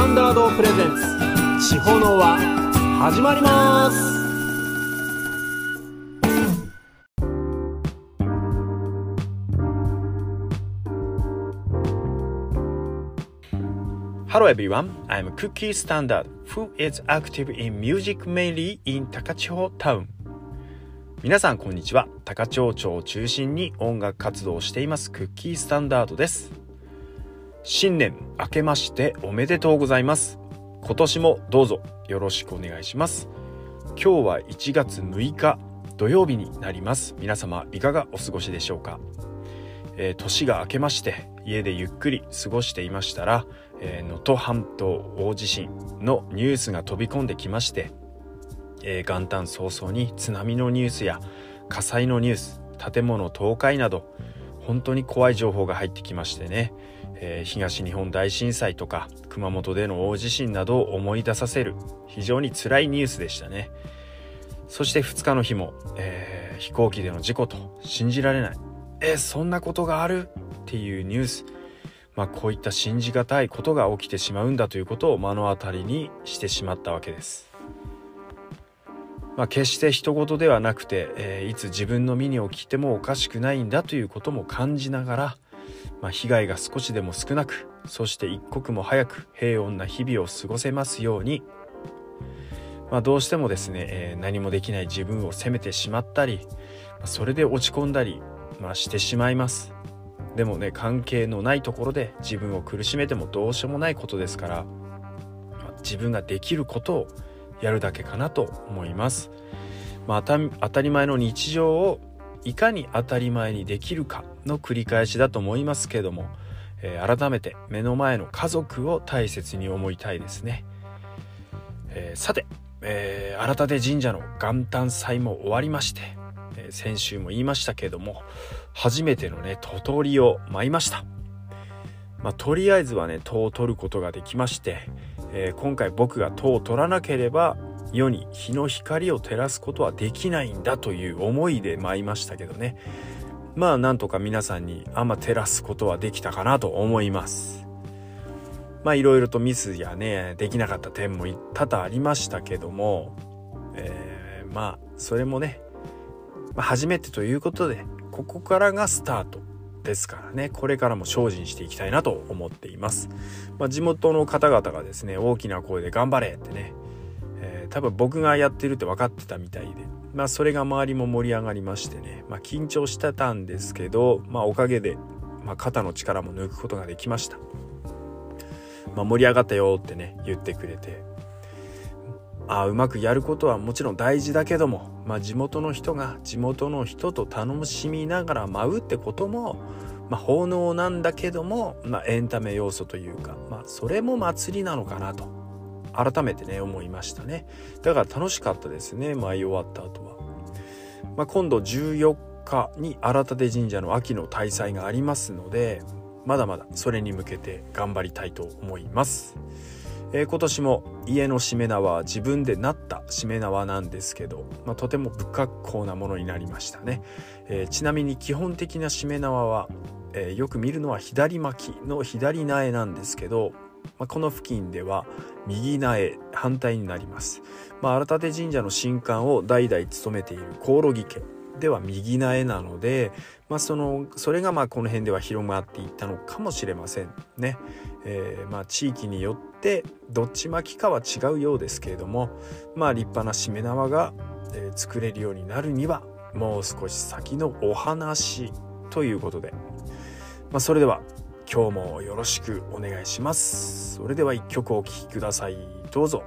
タンダード presents 地方の輪始まります Hello everyone, I'm Cookie Standard, who is active in music mainly in 高千穂 Town。皆さんこんにちは。高千穂町を中心に音楽活動をしていますクッキースタンダードです。新年明けましておめでとうございます。今年もどうぞよろしくお願いします。今日は1月6日土曜日になります。皆様いかがお過ごしでしょうか？えー、年が明けまして家でゆっくり過ごしていましたら能登半島大地震のニュースが飛び込んできまして、えー、元旦早々に津波のニュースや火災のニュース建物倒壊など本当に怖い情報が入ってきましてね、えー、東日本大震災とか熊本での大地震などを思い出させる非常に辛いニュースでしたね。そして2日の日も、えー、飛行機での事故と信じられない。えそんなことがある？っていうニュース。まあ、こういった信じがたいことが起きてしまうんだということを目の当たりにしてしまったわけです。まあ、決して人事ではなくて、えー、いつ自分の身に起きてもおかしくないんだということも感じながら、まあ、被害が少しでも少なくそして一刻も早く平穏な日々を過ごせますように、まあ、どうしてもですね、えー、何もできない自分を責めてしまったりそれで落ち込んだり、まあ、してしまいます。でもね関係のないところで自分を苦しめてもどうしようもないことですから自分ができることをやるだけかなと思います。まあ、当たり前の日常をいかに当たり前にできるかの繰り返しだと思いますけども、えー、改めて目の前の家族を大切に思いたいですね。えー、さて、えー、新手神社の元旦祭も終わりましてえ先週も言いましたけども初めてのねトトリを舞いました、まあ、とりあえずはね戸を取ることができまして、え、今回僕が戸を取らなければ世に日の光を照らすことはできないんだという思いで舞いましたけどね。まあなんとか皆さんにあんま照らすことはできたかなと思います。まあいろいろとミスやねできなかった点も多々ありましたけども、えー、まあそれもねまあ、初めてということでここからがスタートですからね。これからも精進していきたいなと思っています、まあ、地元の方々がですね大きな声で頑張れってね、多分僕がやってるって分かってたみたいで。まあそれが周りも盛り上がりましてね、まあ、緊張してたんですけど、まあ、おかげで、ま、肩の力も抜くことができました、ま、盛り上がったよってね言ってくれて。あうまくやることはもちろん大事だけども、まあ、地元の人が地元の人と楽しみながら舞うってことも、まあ、奉納なんだけども、まあ、エンタメ要素というか、まあ、それも祭りなのかなと。改めてね思いましたね。だから楽しかったですね舞い終わった後は、まあ、今度14日に新立神社の秋の大祭がありますのでまだまだそれに向けて頑張りたいと思います。えー、今年も家のしめ縄は自分でなったしめ縄なんですけど、まあ、とても不格好なものになりましたね、えー、ちなみに基本的なしめ縄は、えー、よく見るのは左巻きの左苗なんですけど、まあ、この付近では右苗反対になります、まあ、新立神社の神官を代々務めているコオロギ家では右苗なので、まあ、そのそれがまあこの辺では広まっていったのかもしれませんね。えー、まあ地域によってどっち巻きかは違うようですけれどもまあ立派なしめ縄が、作れるようになるにはもう少し先のお話ということで、まあ、それでは今日もよろしくお願いします。それでは一曲お聴きください。どうぞ。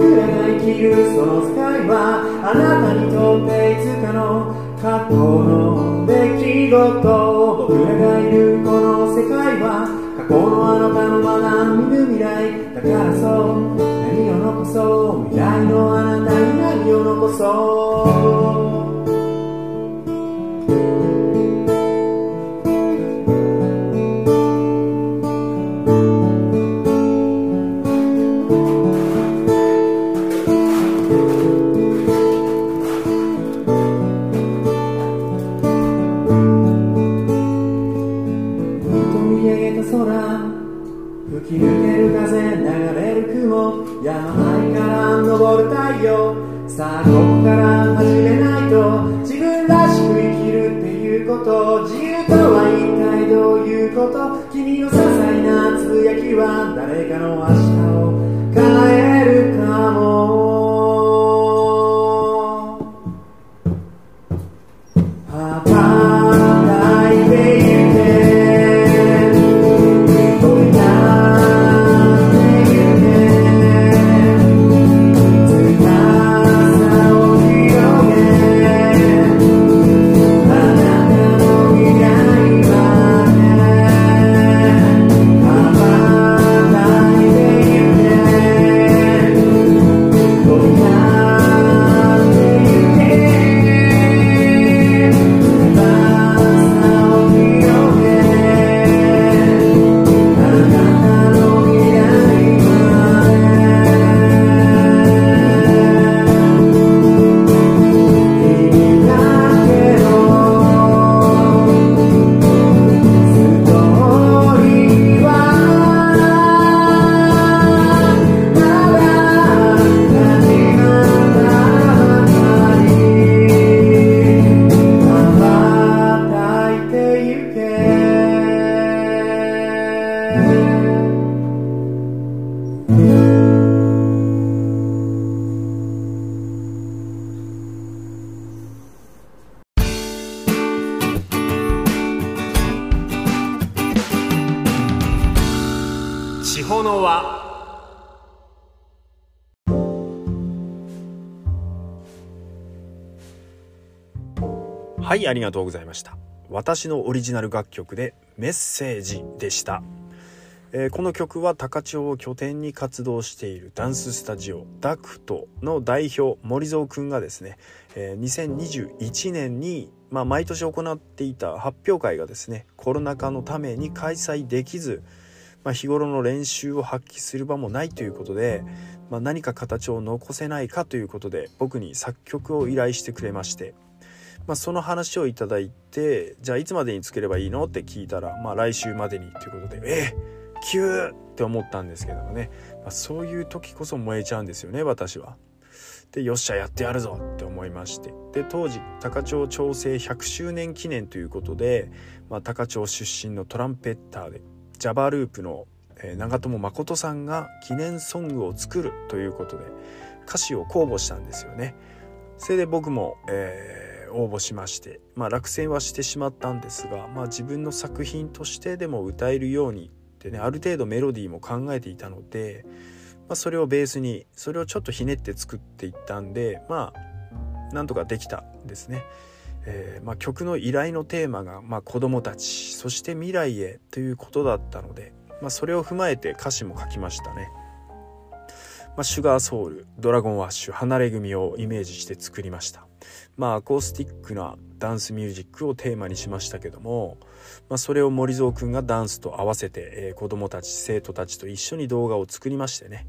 僕らが生きるその世界はあなたにとっていつかの過去の出来事僕らがいるこの世界は過去のあなたのまだ見ぬ未来だからそう何を残そう未来のあなたに何を残そう空吹き抜ける風流れる雲山ありから昇る太陽さあここから始めないと自分らしく生きるっていうこと自由とは一体どういうこと君の些細なつぶやきは誰かの明日を変えるかもありがとうございました。私のオリジナル楽曲でメッセージでした、えーこの曲は高千穂を拠点に活動しているダンススタジオダクトの代表森蔵くんがですね、えー2021年にまあ、毎年行っていた発表会がですねコロナ禍のために開催できずまあ、日頃の練習を発揮する場もないということで、まあ、何か形を残せないかということで僕に作曲を依頼してくれまして、まあ、その話をいただいてじゃあいつまでに作ればいいの？って聞いたら、まあ、来週までにということでえ急って思ったんですけどもね、まあ、そういう時こそ燃えちゃうんですよね私は。でよっしゃやってやるぞって思いましてで当時高千穂調整100周年記念ということで、まあ、高千穂出身のトランペッターでジャバループの、えー長友誠さんが記念ソングを作るということで歌詞を公募したんですよね。それで僕も、えー応募しまして、まあ、落選はしてしまったんですが、まあ、自分の作品としてでも歌えるようにってねある程度メロディーも考えていたので、まあ、それをベースにそれをちょっとひねって作っていったんでまあなんとかできたんですね。えーまあ、曲の依頼のテーマが、まあ、子供たちそして未来へということだったので、まあ、それを踏まえて歌詞も書きましたね。まあ、シュガーソウルドラゴンワッシュ離れ組をイメージして作りました。まあアコースティックなダンスミュージックをテーマにしましたけども、まあ、それを森蔵くんがダンスと合わせて、えー、子どもたち生徒たちと一緒に動画を作りましてね、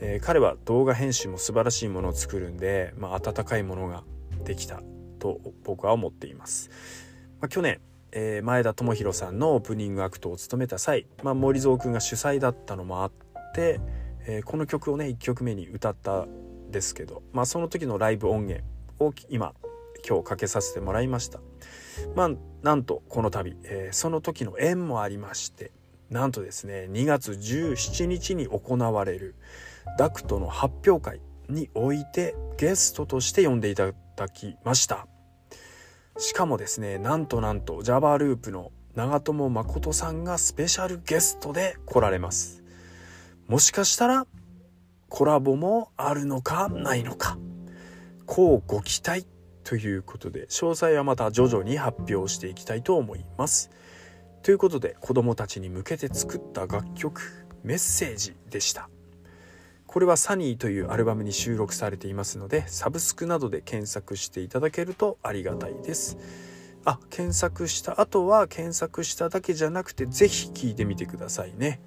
えー、彼は動画編集も素晴らしいものを作るんで、まあ、温かいものができたと僕は思っています。まあ、去年えー、前田智弘さんのオープニングアクトを務めた際、まあ、森蔵くんが主催だったのもあって、えー、この曲をね1曲目に歌ったですけど、まあ、その時のライブ音源を今今日かけさせてもらいました。まあなんとこの度、えー、その時の縁もありましてなんとですね2月17日に行われるダクトの発表会においてゲストとして呼んでいただきました。しかもですねなんとなんと Java ループの長友誠さんがスペシャルゲストで来られます。もしかしたらコラボもあるのかないのか。こうご期待ということで詳細はまた徐々に発表していきたいと思います。ということで子どもたちに向けて作った楽曲メッセージでした。これはサニーというアルバムに収録されていますのでサブスクなどで検索していただけるとありがたいです。あ検索した後は検索しただけじゃなくて是非聴いてみてくださいね。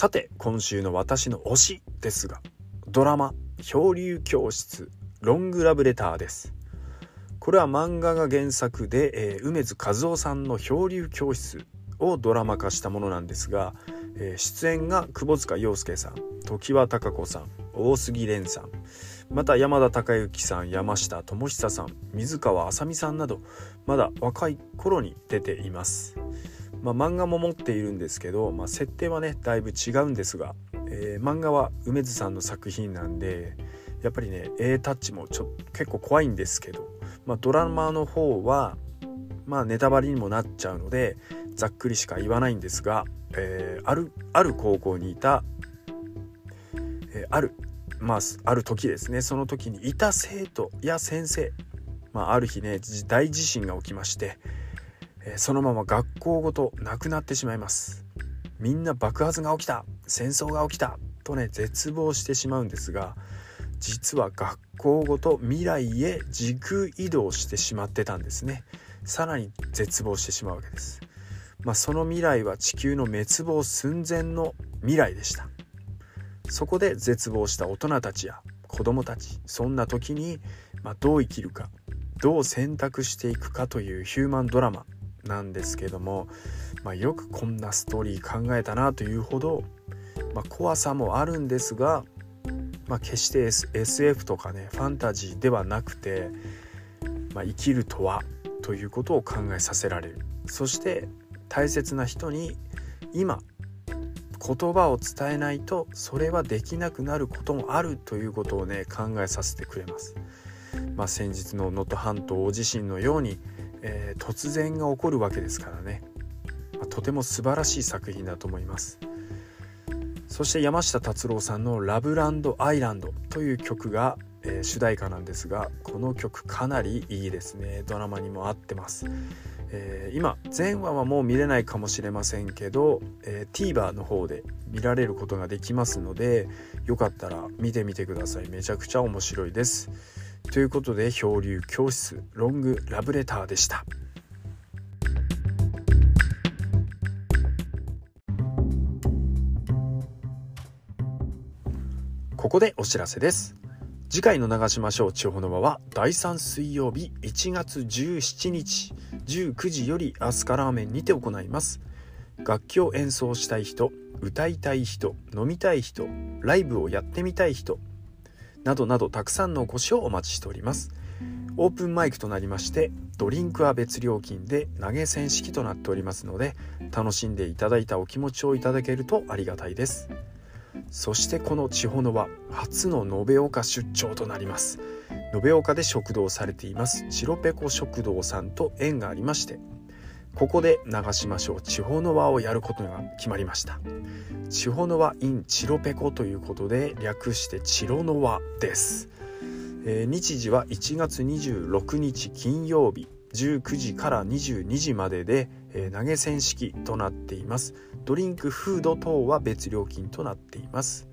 さて今週の私の推しですがドラマ漂流教室ロングラブレターです。これは漫画が原作で、えー、梅津和夫さんの漂流教室をドラマ化したものなんですが、えー、出演が窪塚洋介さん常盤貴子さん大杉蓮さんまた山田孝之さん山下智久さん水川あさみさんなどまだ若い頃に出ています、まあ、漫画も持っているんですけど、まあ、設定はねだいぶ違うんですがえー、漫画は梅津さんの作品なんでやっぱりね A タッチもちょ結構怖いんですけど、まあ、ドラマの方はまあネタバレにもなっちゃうのでざっくりしか言わないんですが、えー、あるある高校にいた、えー、あるまあある時ですねその時にいた生徒や先生、まあ、ある日ね大地震が起きまして、そのまま学校ごとなくなってしまいます。みんな爆発が起きた。戦争が起きたとね絶望してしまうんですが実は学校ごと未来へ時空移動してしまってたんですね。さらに絶望してしまうわけです。まあ、その未来は地球の滅亡寸前の未来でした。そこで絶望した大人たちや子供たちそんな時に、まあ、どう生きるかどう選択していくかというヒューマンドラマ。なんですけども、まあ、よくこんなストーリー考えたなというほど、まあ、怖さもあるんですが、まあ、決して、S、SF とかねファンタジーではなくて、まあ生きるとはということを考えさせられるそして大切な人に今言葉を伝えないとそれはできなくなることもあるということをね考えさせてくれます。まあ、先日の能登半島大地震のようにえー、突然が起こるわけですからね、まあ、とても素晴らしい作品だと思います。そして山下達郎さんの「ラブランドアイランド」という曲が、えー、主題歌なんですがこの曲かなりいいですね。ドラマにも合ってます、えー、今全話はもう見れないかもしれませんけど、えー、TVer の方で見られることができますのでよかったら見てみてください。めちゃくちゃ面白いです。ということで漂流教室ロングラブレターでした。ここでお知らせです。次回の長島賞地方の輪は第3水曜日1月17日19時よりアスカラーメンにて行います。楽器を演奏したい人歌いたい人飲みたい人ライブをやってみたい人などなどたくさんのお越しをお待ちしております。オープンマイクとなりましてドリンクは別料金で投げ銭式となっておりますので楽しんでいただいたお気持ちをいただけるとありがたいです。そしてこの地方の輪初の延岡出張となります。延岡で食堂されています。チロペコ食堂さんと縁がありましてここで流しましょう。地方の輪をやることが決まりました。地方の輪 in チロペコということで略してチロノワです、えー、日時は1月26日金曜日19時から22時までで、え投げ銭式となっています。ドリンクフード等は別料金となっています。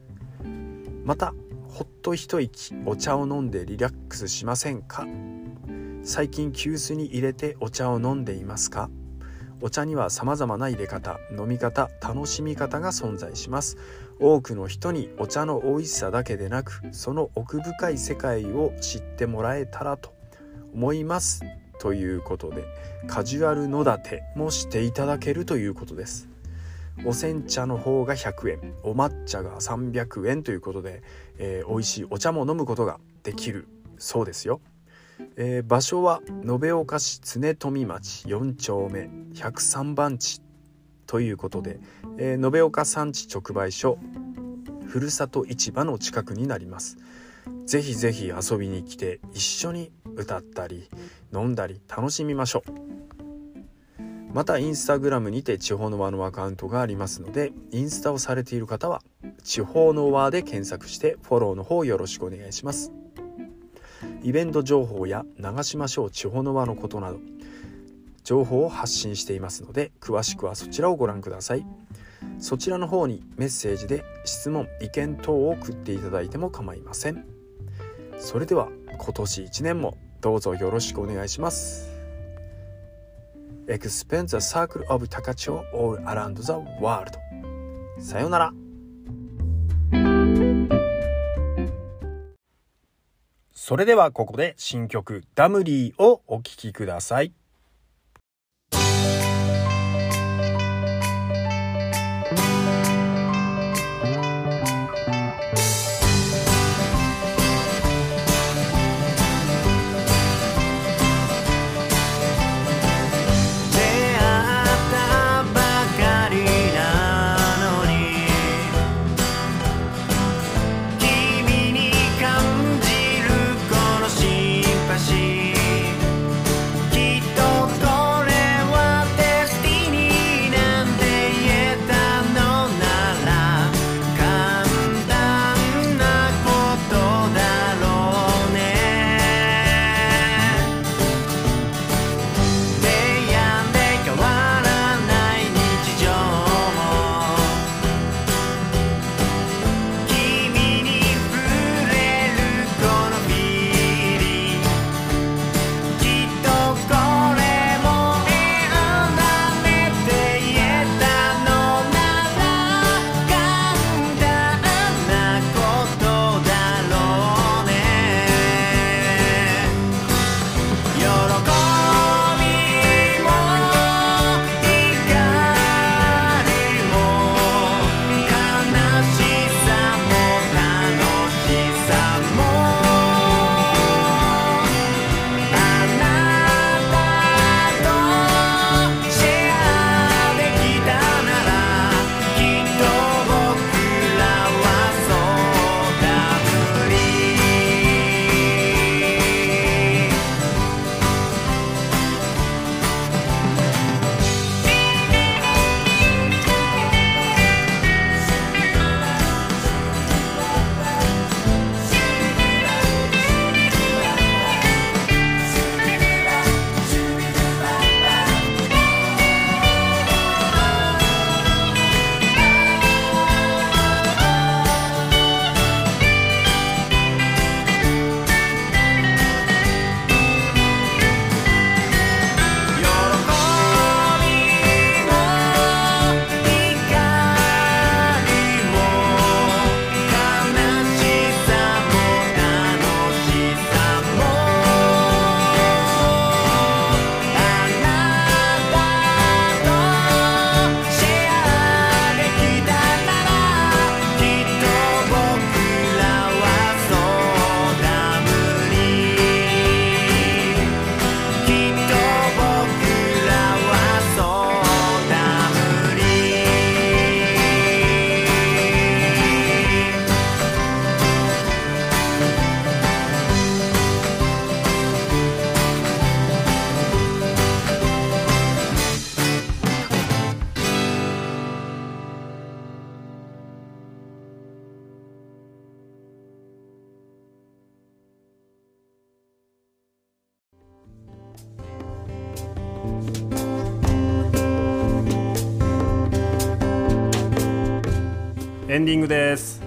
またほっと一息お茶を飲んでリラックスしませんか？最近急須に入れてお茶を飲んでいますか？お茶には様々な入れ方飲み方楽しみ方が存在します。多くの人にお茶の美味しさだけでなくその奥深い世界を知ってもらえたらと思います。ということでカジュアル野立てもしていただけるということです。お煎茶の方が100円お抹茶が300円ということで、えー、美味しいお茶も飲むことができるそうですよ、えー、場所は延岡市常富町4丁目103番地ということで、えー、延岡産地直売所ふるさと市場の近くになります。ぜひぜひ遊びに来て一緒に歌ったり飲んだり楽しみましょう。またインスタグラムにて地方の輪のアカウントがありますのでインスタをされている方は地方の輪で検索してフォローの方よろしくお願いします。イベント情報や流しましょう地方の輪のことなど情報を発信していますので詳しくはそちらをご覧ください。そちらの方にメッセージで質問意見等を送っていただいても構いません。それでは今年1年もどうぞよろしくお願いします。Expand the circle of Takacho all around the world さようなら。それではここで新曲ダムリーをお聴きください。エンディングです。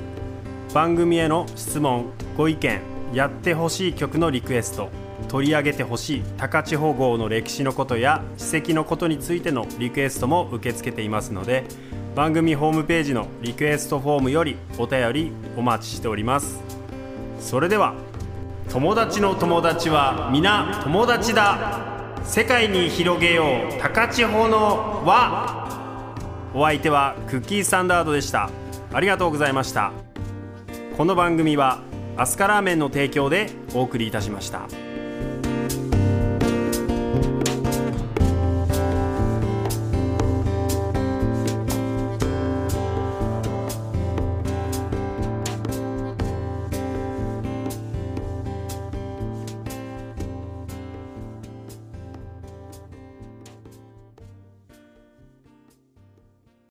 番組への質問ご意見やってほしい曲のリクエスト取り上げてほしい高千穂号の歴史のことや史跡のことについてのリクエストも受け付けていますので番組ホームページのリクエストフォームよりお便りお待ちしております。それでは友達の友達は皆友達だ。世界に広げよう高千穂の輪。お相手はクッキースタンダードでした。ありがとうございましたこの番組はアスカラーメンの提供でお送りいたしました。